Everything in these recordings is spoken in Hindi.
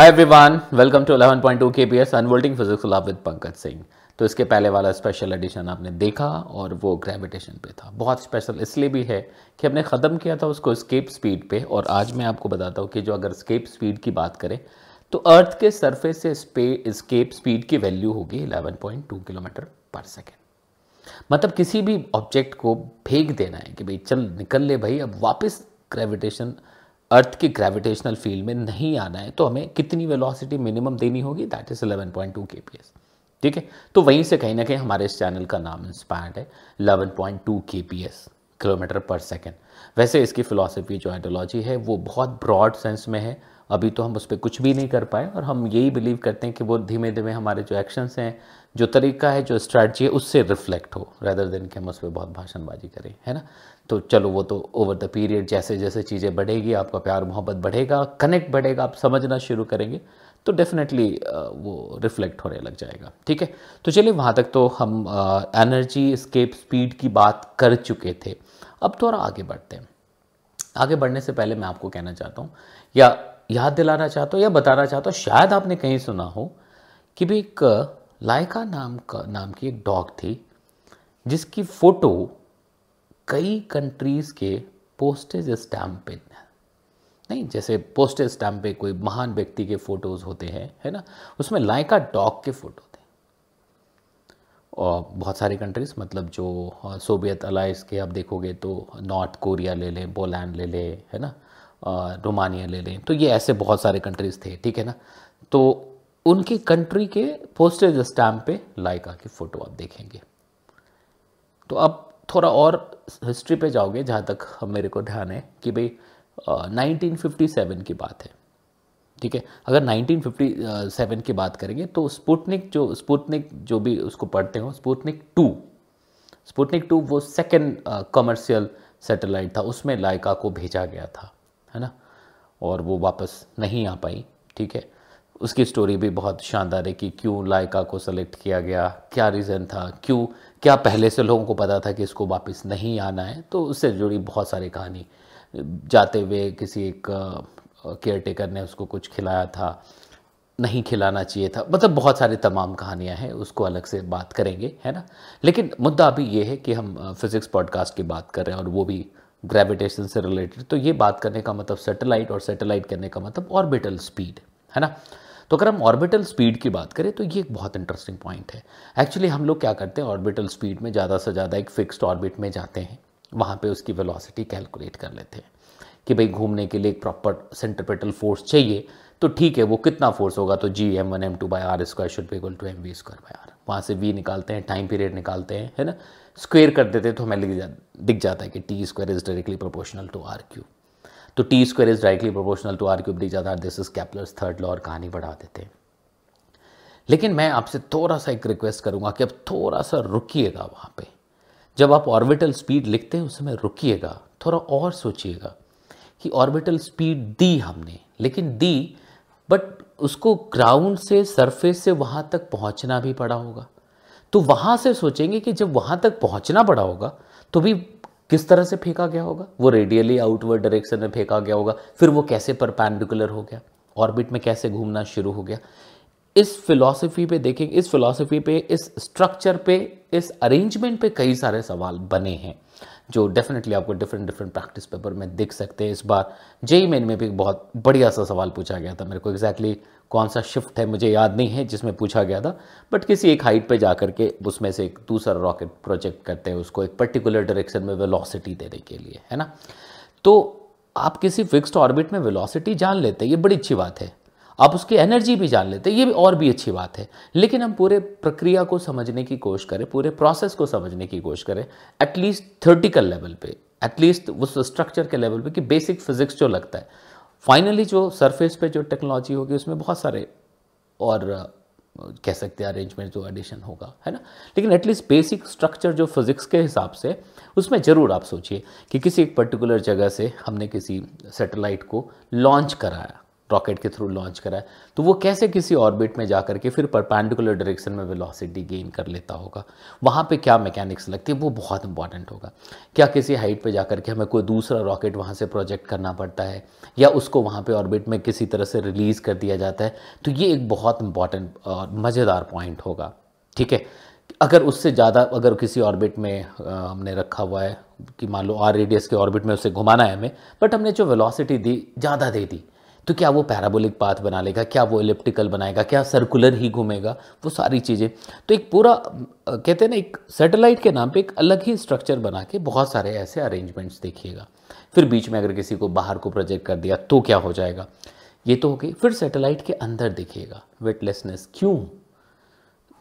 Hi everyone welcome to 11.2 point K P S unfolding physics lab with Pankaj Singh तो इसके पहले वाला स्पेशल एडिशन आपने देखा और वो ग्रेविटेशन पे था। बहुत स्पेशल इसलिए भी है कि हमने ख़त्म किया था उसको स्केप स्पीड पे और आज मैं आपको बताता हूँ कि जो अगर स्केप स्पीड की बात करें तो अर्थ के सरफेस से स्केप स्पीड की वैल्यू होगी 11.2 किलोमीटर पर सेकेंड मतलब किसी भी ऑब्जेक्ट को फेंक देना है कि भाई, चल, निकल ले भाई, अब वापस ग्रेविटेशन अर्थ की ग्रेविटेशनल फ़ील्ड में नहीं आना है तो हमें कितनी वेलोसिटी मिनिमम देनी होगी? दैट इज़ 11.2 पॉइंट टू ठीक है? तो वहीं से कहीं ना कहीं हमारे इस चैनल का नाम इंस्पायर्ड है 11.2 पॉइंट किलोमीटर पर सेकेंड वैसे इसकी फिलोसफी जो आइडियोलॉजी है, वो बहुत ब्रॉड सेंस में है। अभी तो हम उस पर कुछ भी नहीं कर पाए और हम यही बिलीव करते हैं कि वो धीमे धीमे हमारे जो एक्शंस हैं, जो तरीका है, जो स्ट्रैटी है, उससे रिफ्लेक्ट हो रेदर देन कि हम उस पर बहुत भाषणबाजी करें, है ना? तो चलो वो तो ओवर द पीरियड जैसे जैसे चीज़ें बढ़ेगी, आपका प्यार, मोहब्बत बढ़ेगा कनेक्ट बढ़ेगा, आप समझना शुरू करेंगे तो डेफिनेटली वो रिफ्लेक्ट होने लग जाएगा, ठीक है? तो चलिए वहाँ तक तो हम एनर्जी स्केप स्पीड की बात कर चुके थे। अब थोड़ा आगे बढ़ते हैं। आगे बढ़ने से पहले मैं आपको कहना चाहता हूँ, या याद दिलाना चाहता हूँ या बताना चाहता हूँ, शायद आपने कहीं सुना हो कि भी एक, लाइका नाम का, नाम की एक डॉग थी, जिसकी फ़ोटो कई कंट्रीज़ के पोस्टेज स्टैम्प पे नहीं, जैसे पोस्टेज स्टैम्प पे कोई महान व्यक्ति के फ़ोटोज़ होते हैं, है ना? उसमें लाइका डॉग के फ़ोटो थे और बहुत सारी कंट्रीज़ मतलब जो सोवियत अलाइंस के आप देखोगे तो नॉर्थ कोरिया ले लें पोलैंड ले लें, है ना? रोमानिया ले लें। तो ये ऐसे बहुत सारे कंट्रीज़ थे, ठीक है ना? तो उनकी कंट्री के पोस्टेज स्टैम्प पे लाइका की फ़ोटो आप देखेंगे। तो अब थोड़ा और हिस्ट्री पे जाओगे, जहाँ तक मेरे को ध्यान है कि भाई नाइनटीन फिफ्टी सेवन की बात है। ठीक है? अगर 1957 की बात करेंगे तो स्पुतनिक जो स्पुतनिक जो भी उसको पढ़ते हो स्पुतनिक टू स्पुतनिक टू वो सेकेंड कमर्शियल सैटेलाइट था। उसमें लाइका को भेजा गया था, है ना? और वो वापस नहीं आ पाई। ठीक है? उसकी स्टोरी भी बहुत शानदार है कि क्यों लाइका को सेलेक्ट किया गया, क्या रीज़न था, क्यों, क्या पहले से लोगों को पता था कि इसको वापस नहीं आना है? तो उससे जुड़ी बहुत सारी कहानी। जाते हुए किसी एक केयर टेकर ने उसको कुछ खिलाया था, नहीं खिलाना चाहिए था। मतलब बहुत सारी तमाम कहानियाँ हैं, उसको अलग से बात करेंगे, है ना? लेकिन मुद्दा अभी ये है कि हम फिज़िक्स पॉडकास्ट की बात कर रहे हैं और वो भी ग्रेविटेशन से रिलेटेड तो ये बात करने का मतलब सैटेलाइट और सैटेलाइट करने का मतलब ऑर्बिटल स्पीड है ना? तो अगर हम ऑर्बिटल स्पीड की बात करें तो ये एक बहुत इंटरेस्टिंग पॉइंट है। एक्चुअली हम लोग क्या करते हैं ऑर्बिटल स्पीड में ज़्यादा से ज़्यादा एक फिक्स्ड ऑर्बिट में जाते हैं। वहाँ पे उसकी वेलोसिटी कैलकुलेट कर लेते हैं कि भाई घूमने के लिए एक प्रॉपर सेंट्रिपेटल फोर्स चाहिए। तो ठीक है, वो कितना फोर्स होगा? तो G M one M two by R square should be equal to M V square by R वहाँ से वी निकालते हैं टाइम पीरियड निकालते हैं, है ना? स्क्वेयर कर देते हैं तो हमें दिख जाता है कि T square is directly proportional to R cube तो T square is directly proportional to R cube दिख जाता है this is Kepler's third law और कहानी बढ़ा देते हैं। लेकिन मैं आपसे थोड़ा सा एक रिक्वेस्ट करूँगा कि अब थोड़ा सा रुकिएगा वहाँ पे। जब आप ऑर्बिटल स्पीड लिखते हैं, उस समय रुकिएगा, थोड़ा और सोचिएगा कि ऑर्बिटल स्पीड दी हमने, लेकिन दी बट उसको ग्राउंड से सरफेस से वहाँ तक पहुँचना भी पड़ा होगा। तो वहाँ से सोचेंगे कि जब वहाँ तक पहुँचना पड़ा होगा तो भी किस तरह से फेंका गया होगा? वो रेडियली आउटवर्ड डायरेक्शन में फेंका गया होगा। फिर वो कैसे परपेंडिकुलर हो गया? ऑर्बिट में कैसे घूमना शुरू हो गया? इस फिलॉसफी पे देखेंगे इस फिलॉसफी पे, इस स्ट्रक्चर पे, इस अरेंजमेंट पे कई सारे सवाल बने हैं, जो डेफिनेटली आपको डिफरेंट डिफरेंट प्रैक्टिस पेपर में दिख सकते हैं। इस बार जेई मेन में भी बहुत बढ़िया सा सवाल पूछा गया था मेरे को। एग्जैक्टली exactly कौन सा शिफ्ट है मुझे याद नहीं है, जिसमें पूछा गया था। बट किसी एक हाइट पे जा करके उसमें से एक दूसरा रॉकेट प्रोजेक्ट करते हैं, उसको एक पर्टिकुलर डायरेक्शन में वेलोसिटी देने के लिए, है ना? तो आप किसी फिक्स्ड ऑर्बिट में वेलोसिटी जान लेते हैं, ये बड़ी अच्छी बात है। आप उसकी एनर्जी भी जान लेते हैं, ये भी और भी अच्छी बात है। लेकिन हम पूरे प्रक्रिया को समझने की कोशिश करें, पूरे प्रोसेस को समझने की कोशिश करें एटलीस्ट थर्टिकल लेवल पे एटलीस्ट उस स्ट्रक्चर के लेवल पे कि बेसिक फिजिक्स जो लगता है। फाइनली जो सरफेस पे जो टेक्नोलॉजी होगी, उसमें बहुत सारे और कह सकते हैं अरेंजमेंट जो एडिशन होगा, है ना? लेकिन एटलीस्ट बेसिक स्ट्रक्चर जो फिजिक्स के हिसाब से, उसमें ज़रूर आप सोचिए कि किसी एक पर्टिकुलर जगह से हमने किसी सेटेलाइट को लॉन्च कराया। रॉकेट के थ्रू लॉन्च करा है। तो वो कैसे किसी ऑर्बिट में जा के फिर परपेंडिकुलर डायरेक्शन में वेलोसिटी गेन कर लेता होगा? वहाँ पे क्या मैकेनिक्स लगती है? वो बहुत इंपॉर्टेंट होगा। क्या किसी हाइट पे जा के हमें कोई दूसरा रॉकेट वहाँ से प्रोजेक्ट करना पड़ता है? या उसको वहाँ पर ऑर्बिट में किसी तरह से रिलीज़ कर दिया जाता है? तो ये एक बहुत इंपॉर्टेंट और मज़ेदार पॉइंट होगा। ठीक है? अगर उससे ज़्यादा अगर किसी ऑर्बिट में हमने रखा हुआ है कि मान लो आर रेडियस के ऑर्बिट में उसे घुमाना है हमें बट हमने जो वेलोसिटी दी, ज़्यादा दे दी। तो क्या वो पैराबोलिक पाथ बना लेगा? क्या वो इलिप्टिकल बनाएगा? क्या सर्कुलर ही घूमेगा? वो सारी चीज़ें। तो एक पूरा कहते हैं ना, एक सैटेलाइट के नाम पे एक अलग ही स्ट्रक्चर बना के बहुत सारे ऐसे अरेंजमेंट्स देखिएगा। फिर बीच में अगर किसी को बाहर को प्रोजेक्ट कर दिया तो क्या हो जाएगा? ये तो हो गई। फिर सैटेलाइट के अंदर देखिएगा। वेटलेसनेस क्यों?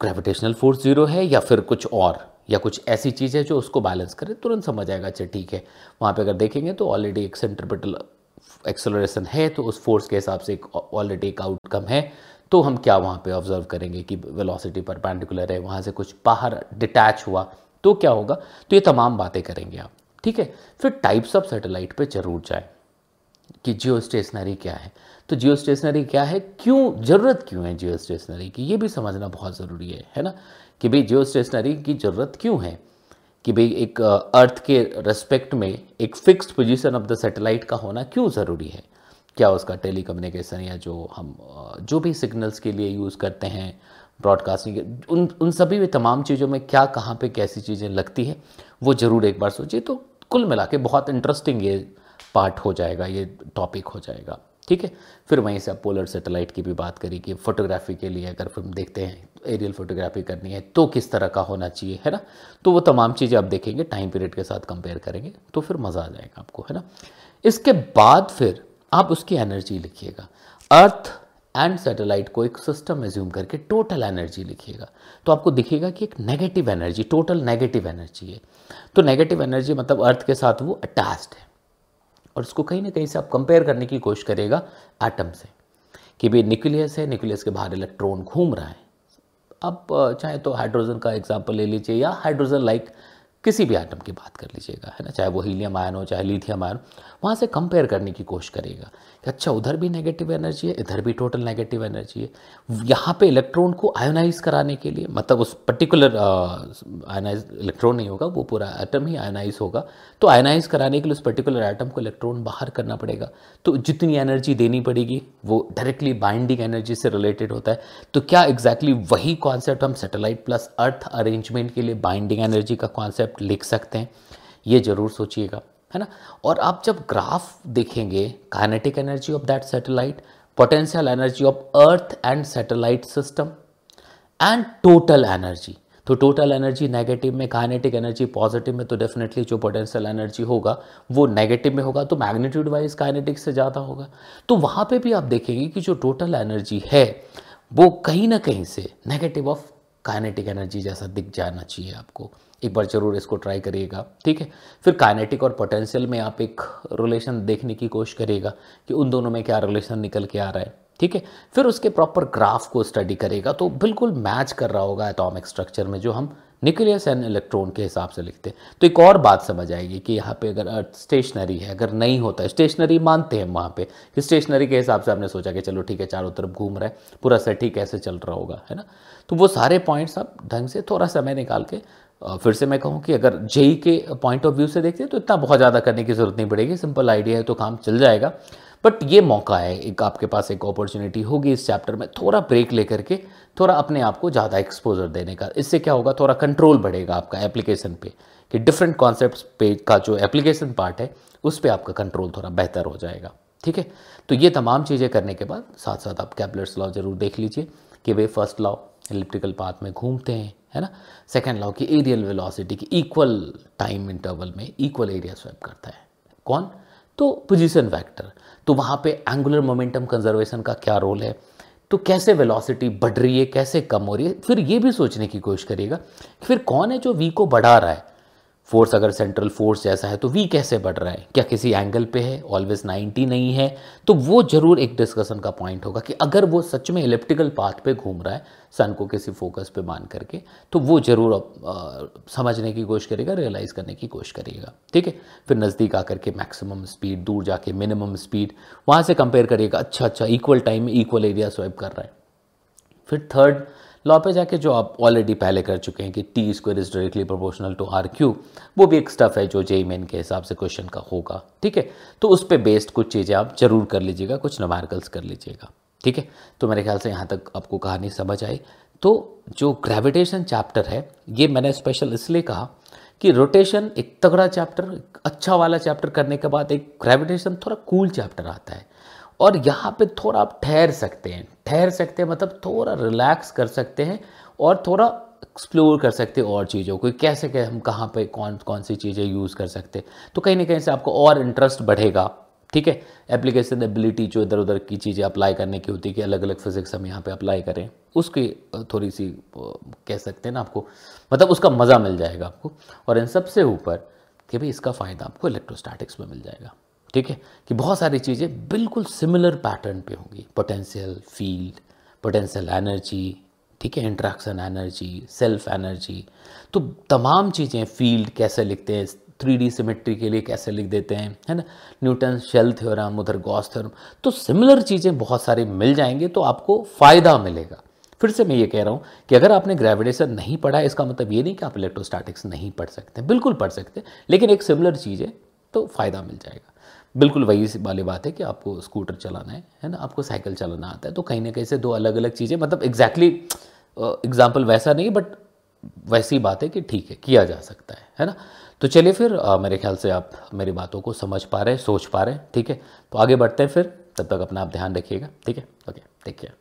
ग्रेविटेशनल फोर्स ज़ीरो है या फिर कुछ और? या कुछ ऐसी चीज़ है जो उसको बैलेंस करे? तुरंत समझ आएगा अच्छा ठीक है। वहाँ पे अगर देखेंगे तो ऑलरेडी एक सेंट्रिपिटल एक्सेलरेशन है तो उस फोर्स के हिसाब से ऑलरेडी एक आउटकम है। तो हम क्या वहाँ पे ऑब्ज़र्व करेंगे कि वेलोसिटी परपेंडिकुलर है, वहाँ से कुछ बाहर डिटैच हुआ तो क्या होगा? तो ये तमाम बातें करेंगे आप, ठीक है? फिर टाइप्स ऑफ़ सैटेलाइट पे ज़रूर जाए कि जियो स्टेशनरी क्या है। तो जियो स्टेशनरी क्या है? क्यों, ज़रूरत क्यों है जियो स्टेशनरी की? ये भी समझना बहुत ज़रूरी है है ना? कि भाई जियो स्टेशनरी की ज़रूरत क्यों है? कि भाई एक अर्थ के रेस्पेक्ट में एक fixed position of the satellite का होना क्यों ज़रूरी है? क्या उसका टेली कम्युनिकेशन या जो हम जो भी सिग्नल्स के लिए यूज़ करते हैं ब्रॉडकास्टिंग उन उन सभी तमाम चीज़ों में क्या, कहाँ पे कैसी चीज़ें लगती हैं, वो ज़रूर एक बार सोचिए तो कुल मिला के बहुत इंटरेस्टिंग ये पार्ट हो जाएगा, ये टॉपिक हो जाएगा। ठीक है? फिर वहीं से आप पोलर सेटेलाइट की भी बात करी कि फोटोग्राफी के लिए अगर फ़िल्म देखते हैं एरियल फोटोग्राफी करनी है तो किस तरह का होना चाहिए, है ना? तो वो तमाम चीज़ें आप देखेंगे टाइम पीरियड के साथ कंपेयर करेंगे तो फिर मज़ा आ जाएगा आपको, है ना? इसके बाद फिर आप उसकी एनर्जी लिखिएगा। अर्थ एंड सैटेलाइट को एक सिस्टम एज्यूम करके टोटल एनर्जी लिखिएगा। तो आपको दिखेगा कि एक negative energy total negative energy है। तो नेगेटिव एनर्जी मतलब अर्थ के साथ वो अटैच्ड है। और उसको कहीं ना कहीं से आप कंपेयर करने की कोशिश करेगा एटम से कि भाई न्यूक्लियस है न्यूक्लियस के बाहर इलेक्ट्रॉन घूम रहा है। अब चाहे तो हाइड्रोजन का एग्ज़ाम्पल ले लीजिए या हाइड्रोजन लाइक किसी भी आइटम की बात कर लीजिएगा, है ना? चाहे वो हीलियम आयन हो, चाहे लिथियम आयन वहाँ से कंपेयर करने की कोशिश करेगा कि अच्छा उधर भी नेगेटिव एनर्जी है, इधर भी टोटल नेगेटिव एनर्जी है। यहाँ पे इलेक्ट्रॉन को आयोनाइज कराने के लिए मतलब उस पर्टिकुलर आयोनाइज इलेक्ट्रॉन नहीं होगा, वो पूरा आइटम ही आयोनाइज होगा। तो आयोनाइज कराने के लिए उस पर्टिकुलर आइटम को इलेक्ट्रॉन बाहर करना पड़ेगा। तो जितनी एनर्जी देनी पड़ेगी, वो डायरेक्टली बाइंडिंग एनर्जी से रिलेटेड होता है। तो क्या एग्जैक्टली exactly वही कॉन्सेप्ट हम सेटेलाइट प्लस अर्थ अरेंजमेंट के लिए बाइंडिंग एनर्जी का कॉन्सेप्ट लिख सकते हैं। ये ज़रूर सोचिएगा, है ना? और आप जब ग्राफ देखेंगे kinetic energy of that satellite potential energy of Earth and satellite system and total energy तो टोटल एनर्जी नेगेटिव में काइनेटिक एनर्जी पॉजिटिव में तो डेफिनेटली जो पोटेंशियल एनर्जी होगा, वो नेगेटिव में होगा तो मैग्नीट्यूड वाइज काइनेटिक से ज़्यादा होगा। तो वहाँ पे भी आप देखेंगे कि जो टोटल एनर्जी है, वो कहीं ना कहीं से नेगेटिव ऑफ़ काइनेटिक एनर्जी जैसा दिख जाना चाहिए आपको। एक बार ज़रूर इसको ट्राई करिएगा, ठीक है? फिर काइनेटिक और पोटेंशियल में आप एक रिलेशन देखने की कोशिश करिएगा कि उन दोनों में क्या रिलेशन निकल के आ रहा है। ठीक है? फिर उसके प्रॉपर ग्राफ को स्टडी करेगा तो बिल्कुल मैच कर रहा होगा एटॉमिक स्ट्रक्चर में जो हम न्यूक्लियस एंड इलेक्ट्रॉन के हिसाब से लिखते हैं। तो एक और बात समझ आएगी कि यहाँ पे अगर अर्थ स्टेशनरी है, अगर नहीं होता स्टेशनरी मानते हैं वहाँ पे। कि स्टेशनरी के हिसाब से आपने सोचा कि चलो ठीक है, चारों तरफ़ घूम रहा है, पूरा सेट ही कैसे चल रहा होगा, है ना? तो वो सारे पॉइंट्स आप ढंग से थोड़ा समय निकाल के फिर से मैं कहूँ कि अगर जेई के पॉइंट ऑफ़ व्यू से देखते हैं तो इतना बहुत ज़्यादा करने की ज़रूरत नहीं पड़ेगी। सिंपल आइडिया है तो काम चल जाएगा। बट ये मौका है, एक आपके पास एक अपॉर्चुनिटी होगी इस चैप्टर में थोड़ा ब्रेक लेकर के, थोड़ा अपने आप को ज़्यादा एक्सपोजर देने का। इससे क्या होगा, थोड़ा कंट्रोल बढ़ेगा आपका एप्लीकेशन पे, कि डिफरेंट कॉन्सेप्ट पे का जो एप्लीकेशन पार्ट है, उस पर आपका कंट्रोल थोड़ा बेहतर हो जाएगा। ठीक है? तो ये तमाम चीज़ें करने के बाद साथ साथ आप कैपलर्स लॉ ज़रूर देख लीजिए, कि वे फ़र्स्ट लॉ इलिप्टिकल पाथ में घूमते हैं, है ना? सेकेंड लॉ की एरियल वेलोसिटी की इक्वल टाइम इंटरवल में इक्वल एरिया स्वैप करता है। कौन? तो पोजीशन वेक्टर तो वहाँ पे एंगुलर मोमेंटम कंजर्वेशन का क्या रोल है? तो कैसे वेलोसिटी बढ़ रही है, कैसे कम हो रही है? फिर ये भी सोचने की कोशिश करिएगा फिर कौन है जो वी को बढ़ा रहा है? फोर्स अगर सेंट्रल फोर्स जैसा है तो वी कैसे बढ़ रहा है? क्या किसी एंगल पे है? ऑलवेज 90 नहीं है। तो वो ज़रूर एक डिस्कशन का पॉइंट होगा कि अगर वो सच में इलेप्टिकल पाथ पे घूम रहा है सन को किसी फोकस पे मान करके तो वो ज़रूर आ, समझने की कोशिश करेगा रियलाइज़ करने की कोशिश करिएगा ठीक है? फिर नज़दीक आकर के मैक्सिमम स्पीड दूर जाके मिनिमम स्पीड वहाँ से कंपेयर करिएगा अच्छा अच्छा इक्वल टाइम में इक्वल एरिया स्वाइप कर रहा है। फिर थर्ड लॉ पे जाके जो आप ऑलरेडी पहले कर चुके हैं कि T square is directly proportional to R cube वो भी एक स्टफ़ है जो जेई मेन के हिसाब से क्वेश्चन का होगा, ठीक है? तो उस पर बेस्ड कुछ चीज़ें आप ज़रूर कर लीजिएगा, कुछ नवार्कल्स कर लीजिएगा, ठीक है? तो मेरे ख्याल से यहाँ तक आपको कहानी समझ आई। तो जो ग्रेविटेशन चैप्टर है, ये मैंने स्पेशल इसलिए कहा कि रोटेशन एक तगड़ा चैप्टर अच्छा वाला चैप्टर करने के बाद एक ग्रेविटेशन थोड़ा कूल चैप्टर आता है। और यहाँ पे थोड़ा आप ठहर सकते हैं ठहर सकते हैं मतलब थोड़ा रिलैक्स कर सकते हैं और थोड़ा एक्सप्लोर कर सकते और चीज़ों को कैसे कैसे हम कहाँ पे कौन कौन सी चीज़ें यूज़ कर सकते तो कहीं ना कहीं से आपको और इंटरेस्ट बढ़ेगा, ठीक है? एप्लीकेशन एबिलिटी जो इधर उधर की चीज़ें अप्लाई करने की होती है कि अलग अलग फिजिक्स हम यहाँ पे अप्लाई करें, उसकी थोड़ी सी कह सकते हैं ना आपको मतलब उसका मज़ा मिल जाएगा आपको। और इन सबसे ऊपर कि भाई इसका फ़ायदा आपको इलेक्ट्रोस्टैटिक्स में मिल जाएगा। ठीक है? कि बहुत सारी चीज़ें बिल्कुल सिमिलर पैटर्न पे होंगी। पोटेंशियल फ़ील्ड पोटेंशियल एनर्जी ठीक है? इंट्रैक्शन एनर्जी सेल्फ एनर्जी तो तमाम चीज़ें फ़ील्ड कैसे लिखते हैं? थ्री डी सिमेट्री के लिए कैसे लिख देते हैं? है ना? न्यूटन शेल थ्योरम उधर गॉस थ्योरम तो सिमिलर चीज़ें बहुत सारी मिल जाएँगे तो आपको फ़ायदा मिलेगा। फिर से मैं ये कह रहा हूँ कि अगर आपने ग्रेविटेशन नहीं पढ़ा, इसका मतलब ये नहीं कि आप इलेक्ट्रोस्टैटिक्स नहीं पढ़ सकते। बिल्कुल पढ़ सकते, लेकिन एक सिमिलर चीज़ है तो फ़ायदा मिल जाएगा। बिल्कुल वही वाली बात है कि आपको स्कूटर चलाना है है ना? आपको साइकिल चलाना आता है तो कहीं ना कहीं से दो अलग अलग चीज़ें मतलब एग्जैक्टली एग्ज़ाम्पल वैसा नहीं बट वैसी बात है कि ठीक है किया जा सकता है है ना? तो चलिए फिर आ, मेरे ख्याल से आप मेरी बातों को समझ पा रहे हैं सोच पा रहे हैं ठीक है? तो आगे बढ़ते हैं फिर तब तक अपना आप ध्यान रखिएगा ठीक है? Okay take care